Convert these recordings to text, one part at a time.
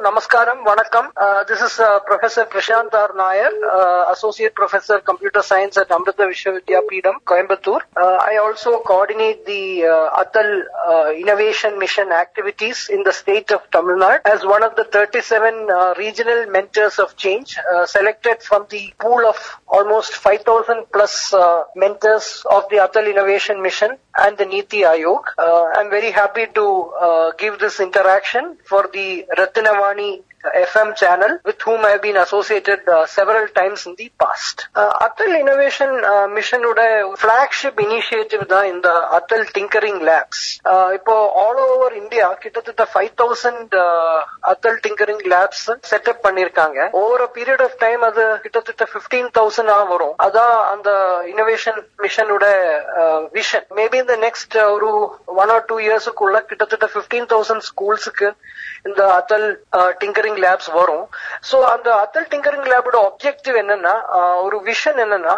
Namaskaram, Vanakkam. Uh, this is uh, Professor Prashant R. Nair, uh, Associate Professor Computer Science at Amrita Vishwavidyapeetham, Coimbatore. Uh, I also coordinate the Atal Innovation Mission activities in the state of Tamil Nadu as one of the 37 uh, regional mentors of change selected from the pool of almost 5,000 plus mentors of the Atal Innovation Mission and the Niti Ayog. Uh, I'm very happy to uh, give this interaction for the Ratinavani FM channel with whom I have been associated uh, several times in the past. Uh, Atal Innovation uh, Mission உட flagship initiative தான் இந்த Atal Tinkering Labs. Uh, இப்போ all over India கிட்டத்தட்ட 5000 uh, Atal Tinkering Labs setup பண்ணிருக்காங்க over a period of time அது கிட்டத்தட்ட 15000 ஆ வரும் அதான் அந்த இனோவேஷன் மிஷனோட விஷன் மேபி இந்த நெக்ஸ்ட் ஒரு ஒன் ஆர் டூ இயர்ஸுக்குள்ள கிட்டத்தட்ட 15000 ஸ்கூல்ஸுக்கு இந்த அத்தல் டிங்கரிங் லேப்ஸ் வரும் சோ அந்த அத்தல் டிங்கரிங் லேபோட ஆப்ஜெக்டிவ் என்னன்னா ஒரு விஷன் என்னன்னா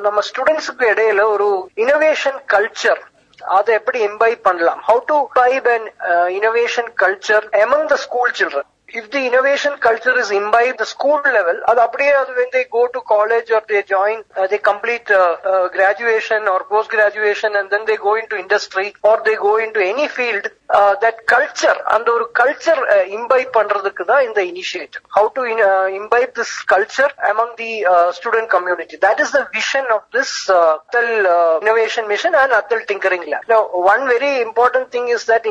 நம்ம ஸ்டூடெண்ட்ஸுக்கு இடையில ஒரு இனோவேஷன் கல்ச்சர் அதை எப்படி இம்பை பண்ணலாம் how to imbibe and innovation culture among the school children if the innovation culture is imbibed the school level அது அப்படியே அது when they go to college or they join uh, they complete uh, uh, graduation or post graduation and then they go into industry or they go into any field uh, that culture அந்த ஒரு culture uh, imbibe பண்றதுக்கு தான் இந்த initiative how to in, uh, imbibe this culture among the uh, student community that is the vision of this uh, Atal uh, innovation mission and Atal tinkering lab now one very important thing is that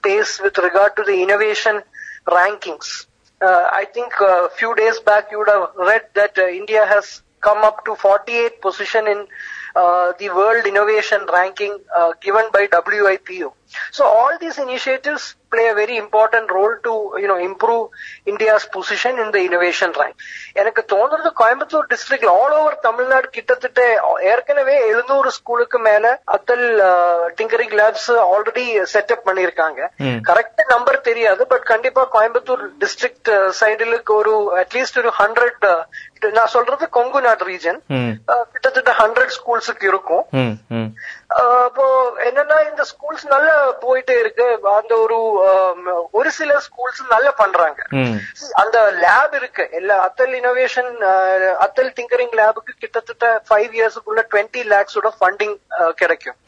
uh, uh, space with regard to the innovation rankings. Uh, I think a few days back you would have read that uh, India has come up to 48th position in uh, the world innovation ranking uh, given by WIPO. So all these initiatives play a very important role to you know improve India's position in the innovation rank. எனக்கு தோன்றது கோயம்புத்தூர் டிஸ்ட்ரிக்ட்ல all over Tamil Nadu கிட்டத்தட்ட ஏற்கனவே எழுநூறு ஸ்கூலுக்கு மேல Atal Tinkering Labs already setup பண்ணிருக்காங்க. Correct number தெரியாது பட் கண்டிப்பா கோயம்புத்தூர் டிஸ்ட்ரிக்ட் சைடுலுக்கு ஒரு அட்லீஸ்ட் ஒரு ஹண்ட்ரட் நான் சொல்றது கொங்கு நாடு ரீஜன். கிட்டத்தட்ட ஹண்ட்ரட் ஸ்கூல்ஸுக்கு இருக்கும் அப்போ என்னன்னா இந்த ஸ்கூல்ஸ் நல்லா போயிட்டே இருக்கு அந்த ஒரு ஒரு சில ஸ்கூல்ஸ் நல்லா பண்றாங்க. அந்த லேப் இருக்கு எல்லா அத்தல் இனோவேஷன் அத்தல் திங்கரிங் லேபுக்கு கிட்டத்தட்ட ஃபைவ் இயர்ஸுக்குள்ள டுவெண்ட்டி லேக்ஸோட ஃபண்டிங் கிடைக்கும்.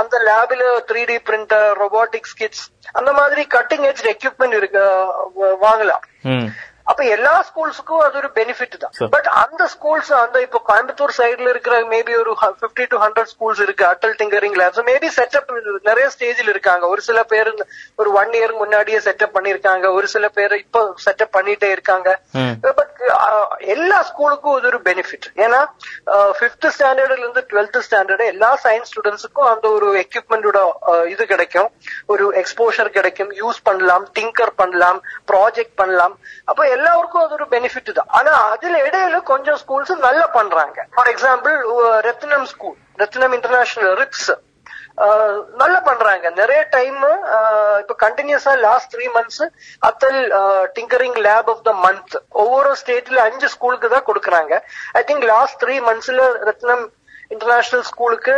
அந்த லேப்ல three D printer robotics kits அந்த மாதிரி கட்டிங் எட்ஜ் எக்யூப்மெண்ட் இருக்கு வாங்கலாம். அப்ப எல்லா ஸ்கூல்ஸுக்கும் அது ஒரு பெனிஃபிட் தான். பட் அந்த ஸ்கூல்ஸ் அந்த இப்ப கோயம்புத்தூர் சைடுல இருக்கிற மேபி ஒரு பிப்டி டு ஹண்ட்ரட் ஸ்கூல்ஸ் இருக்கு. Atal Tinkering Labs maybe setup நிறைய ஸ்டேஜில் இருக்காங்க. ஒரு சில பேர் ஒரு ஒன் இயர் முன்னாடியே செட்டப் பண்ணிருக்காங்க ஒரு சில பேர் இப்போ செட்டப் பண்ணிட்டே இருக்காங்க. பட் எல்லா ஸ்கூலுக்கும் இது ஒரு பெனிஃபிட் ஏன்னா பிப்த் ஸ்டாண்டர்ட்ல இருந்து டுவெல்த் ஸ்டாண்டர்ட் எல்லா சயின்ஸ் ஸ்டூடெண்ட்ஸுக்கும் அந்த ஒரு எக்யூப்மெண்டோட இது கிடைக்கும். ஒரு எக்ஸ்போஷர் கிடைக்கும். யூஸ் பண்ணலாம் திங்கர் பண்ணலாம் ப்ராஜெக்ட் பண்ணலாம். அப்ப எல்லாருக்கும் அது ஒரு பெனிஃபிட் தான். ஆனா அதுல இடையில கொஞ்சம் ஸ்கூல்ஸ் நல்லா பண்றாங்க. For example Rathnam school Rathnam international ribs நல்லா பண்றாங்க. நிறைய டைம் இப்ப கண்டினியூஸா last three months Atal tinkering lab of the month ஒவ்வொரு ஸ்டேட்ல அஞ்சு ஸ்கூலுக்கு தான் கொடுக்குறாங்க. ஐ திங்க் லாஸ்ட் த்ரீ மந்த்ஸ்ல ரத்னம் இன்டர்நேஷனல் ஸ்கூலுக்கு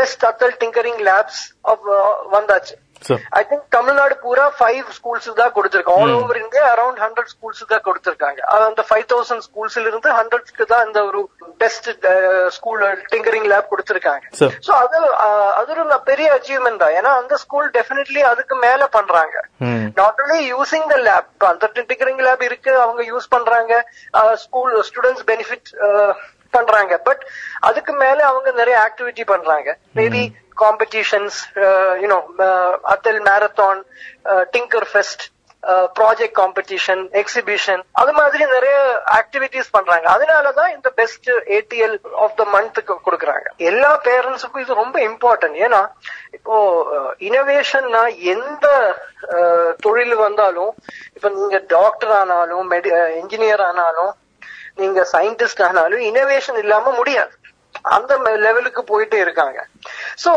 best Atal Tinkering Labs of வந்தாச்சு. ஐ திங்க் தமிழ்நாடு பூரா ஃபைவ் ஸ்கூல்ஸ் தான் கொடுத்திருக்காங்க all over India around hundred schools தான் கொடுத்திருக்காங்க. அந்த ஃபைவ் தௌசண்ட் ஸ்கூல்ஸ்ல இருந்து ஹண்ட்ரட்க்கு தான் இந்த ஒரு பெஸ்ட் ஸ்கூல் டிங்கரிங் லேப் கொடுத்திருக்காங்க. சோ அது அது ஒரு பெரிய அச்சீவ்மெண்ட் தான். ஏன்னா அந்த ஸ்கூல் டெஃபினெட்லி அதுக்கு மேல பண்றாங்க. Not only using the lab அந்த டிங்கரிங் லேப் இருக்கு அவங்க யூஸ் பண்றாங்க. ஸ்கூல் ஸ்டூடெண்ட்ஸ் பெனிஃபிட் பண்றாங்க. பட் அதுக்கு மேல அவங்க நிறைய ஆக்டிவிட்டி பண்றாங்க. Maybe competitions you know Atal marathon tinker fest project competition exhibition அது மாதிரி நிறைய ஆக்டிவிட்டிஸ் பண்றாங்க. அதனாலதான் இந்த பெஸ்ட் ஏடிஎல் ஆஃப் த மந்த்துக்கு கொடுக்கறாங்க. எல்லா பேரண்ட்ஸுக்கும் இது ரொம்ப இம்பார்ட்டன்ட் ஏன்னா இப்போ இனோவேஷன்னா எந்த அஹ், தொழில் வந்தாலும் இப்ப நீங்க டாக்டர் ஆனாலும் மெடி இன்ஜினியர் ஆனாலும் நீங்க சயின்டிஸ்ட் ஆனாலும் இனோவேஷன் இல்லாம முடியாது. அந்த லெவலுக்கு போயிட்டே இருக்காங்க. சோ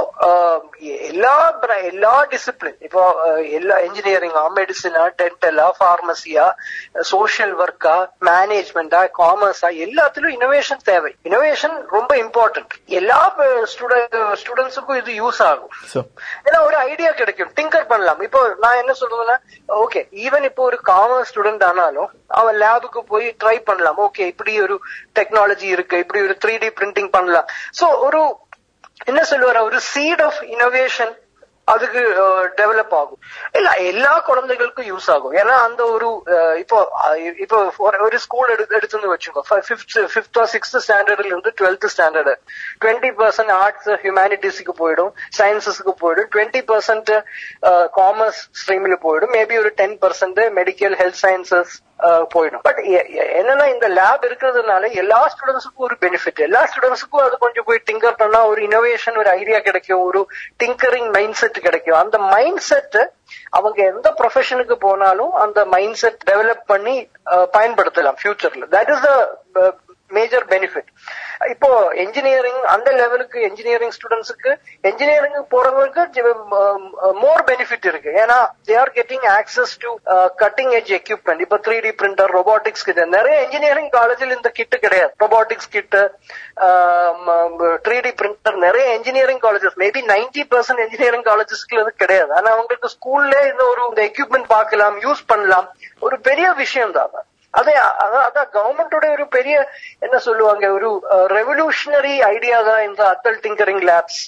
எல்லா bra- எல்லா டிசிப்ளின் இப்போ அஹ், எல்லா இன்ஜினியரிங்கா மெடிசினா டென்டலா பார்மசியா சோஷியல் ஒர்க்கா மேனேஜ்மெண்டா காமர்ஸா எல்லாத்துலயும் இனோவேஷன் தேவை. இனோவேஷன் ரொம்ப இம்பார்ட்டன்ட் எல்லா ஸ்டூடெண்ட்ஸுக்கும் இது யூஸ் ஆகும். ஏன்னா ஒரு ஐடியா கிடைக்கும். டிங்கர் பண்ணலாம். இப்போ நான் என்ன சொல்றதுன்னா ஓகே ஈவன் இப்போ ஒரு காமர்ஸ் ஸ்டூடெண்ட் ஆனாலும் அவன் லேபுக்கு போய் ட்ரை பண்ணலாம். ஓகே இப்படி ஒரு டெக்னாலஜி இருக்கு. இப்படி ஒரு த்ரீ டி பிரிண்டிங் பண்ணலாம். சோ ஒரு என்ன சொல்லுவார்? ஒரு சீட் ஆஃப் இனோவேஷன் அதுக்கு டெவலப் ஆகும். இல்ல எல்லா குழந்தைகளுக்கும் யூஸ் ஆகும். ஏன்னா அந்த ஒரு இப்போ இப்போ ஒரு- ஸ்கூல் எடுத்து எடுத்துன்னு வச்சுக்கோ. ஃபிஃப்த் ஃபிஃப்த் சிக்ஸ்த் ஸ்டாண்டர்ட்ல இருந்து twelfth standard twenty percent arts ஹியூமானிட்டிஸ்க்கு போயிடும். சயின்சஸ்க்கு போயிடும். டுவெண்ட்டி பர்சன்ட் காமர்ஸ் ஸ்ட்ரீம்ல போயிடும். மேபி ஒரு ten percent medical health sciences போயிடும். பட் என்னன்னா இந்த லேப் இருக்கிறதுனால எல்லா ஸ்டூடெண்ட்ஸுக்கும் ஒரு பெனிஃபிட் எல்லா ஸ்டூடெண்ட்ஸுக்கும் அது கொஞ்சம் போய் டிங்கர் பண்ணா ஒரு இனோவேஷன் ஒரு ஐடியா கிடைக்கும் ஒரு டிங்கரிங் மைண்ட் செட் கிடைக்கும். அந்த மைண்ட் செட் அவங்க எந்த ப்ரொஃபஷனுக்கு போனாலும் அந்த மைண்ட் செட் டெவலப் பண்ணி பயன்படுத்தலாம் ஃபியூச்சர்ல that is the major benefit இப்போ என்ஜினியரிங் அந்த லெவலுக்கு என்ஜினியரிங் ஸ்டூடெண்ட்ஸுக்கு என்ஜினியரிங் போறவங்களுக்கு மோர் பெனிஃபிட் இருக்கு. ஏன்னா they are getting access to cutting edge equipment இப்போ த்ரீ டி பிரிண்டர் ரோபோட்டிக்ஸ் கிட்ட. நிறைய இன்ஜினியரிங் காலேஜில் இந்த கிட்டு கிடையாது. Robotics kit three D printer நிறைய engineering colleges maybe ninety percent engineering காலேஜஸ்க்கு இது கிடையாது. ஆனா அவங்களுக்கு ஸ்கூல்ல இந்த ஒரு இந்த எக்யூப்மெண்ட் பார்க்கலாம் யூஸ் பண்ணலாம். ஒரு பெரிய விஷயம் தான் അതെ അതാ அதான் அதான் கவர்மெண்டோட ஒரு பெரிய என்ன சொல்லுவாங்க ஒரு ரெவல்யூஷனரி ஐடியா தான் இந்த Atal tinkering labs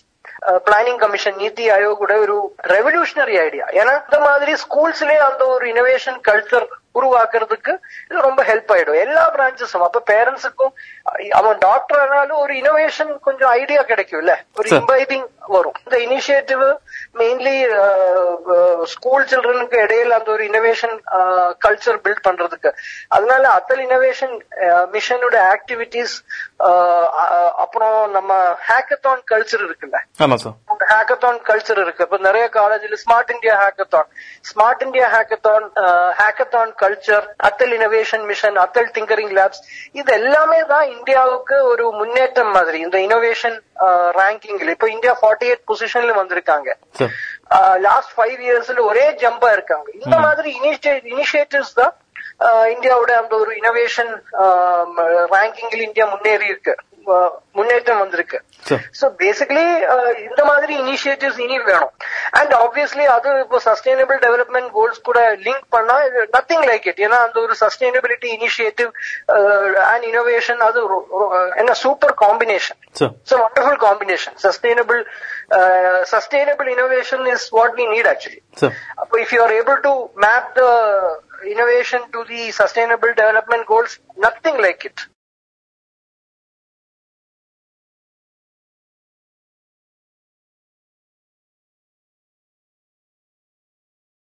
planning commission Niti ஆயோகோட ஒரு ரெவல்யூஷனரி ஐடியா ஏன்னா இந்த மாதிரி ஸ்கூல்ஸ்லயே அந்த ஒரு இனோவேஷன் கல்ச்சர் உருவாக்குறதுக்கு இது ரொம்ப ஹெல்ப் ஆயிடும். எல்லா பிரான்ச்சஸும் அப்ப பேரண்ட்ஸுக்கும் அவன் டாக்டர் ஆனாலும் ஒரு இனோவேஷன் கொஞ்சம் ஐடியா கிடைக்கும்ல. ஒரு Sir. இம்பைபிங் வரும். இந்த இனிஷியேட்டிவ் மெயின்லி ஸ்கூல் சில்ட்ரனுக்கு இடையில அந்த ஒரு இனோவேஷன் கல்ச்சர் பில்ட் பண்றதுக்கு. அதனால அத்தல் இனோவேஷன் மிஷனோட ஆக்டிவிட்டிஸ் அப்புறம் நம்ம ஹேக்கத்தான் கல்ச்சர் இருக்குல்ல. ஹேக்கத்தான் கல்ச்சர் இருக்கு. இப்ப நிறைய காலேஜ்ல smart India hackathon smart India hackathon hackathon culture Atal innovation mission Atal tinkering labs இது எல்லாமே தான் இந்தியாவுக்கு ஒரு முன்னேற்றம் மாதிரி. இந்த இனோவேஷன் ரேங்கிங்ல இப்ப இந்தியா ஃபார்ட்டி எயிட் பொசிஷன்ல வந்திருக்காங்க. லாஸ்ட் ஃபைவ் இயர்ஸ்ல ஒரே ஜம்பா இருக்காங்க. இந்த மாதிரி இனிஷியேட்டிவ்ஸ் தான் இந்தியாவோட அந்த ஒரு இனோவேஷன் ரேங்கிங்ல இந்தியா முன்னேறி இருக்கு. முன்னேற்றம் வந்திருக்கு சார் சோ பேசிக்கலி இந்த மாதிரி இனிஷியேட்டிவ்ஸ் இனி வேணும் அண்ட் ஆப்வியஸ்லி அது இப்போ சஸ்டைனபிள் டெவலப்மெண்ட் கோல்ஸ் கூட லிங்க் பண்ணா நத்திங் லைக் இட் ஏன்னா அந்த ஒரு சஸ்டைனபிலிட்டி இனிஷியேட்டிவ் அண்ட் இனோவேஷன் அது ரொ- ரொ- என்ன super combination sir It's a wonderful combination. Sustainable, uh, sustainable innovation is what we need actually. Sir So if you are able to map the innovation to the sustainable development goals, nothing like it.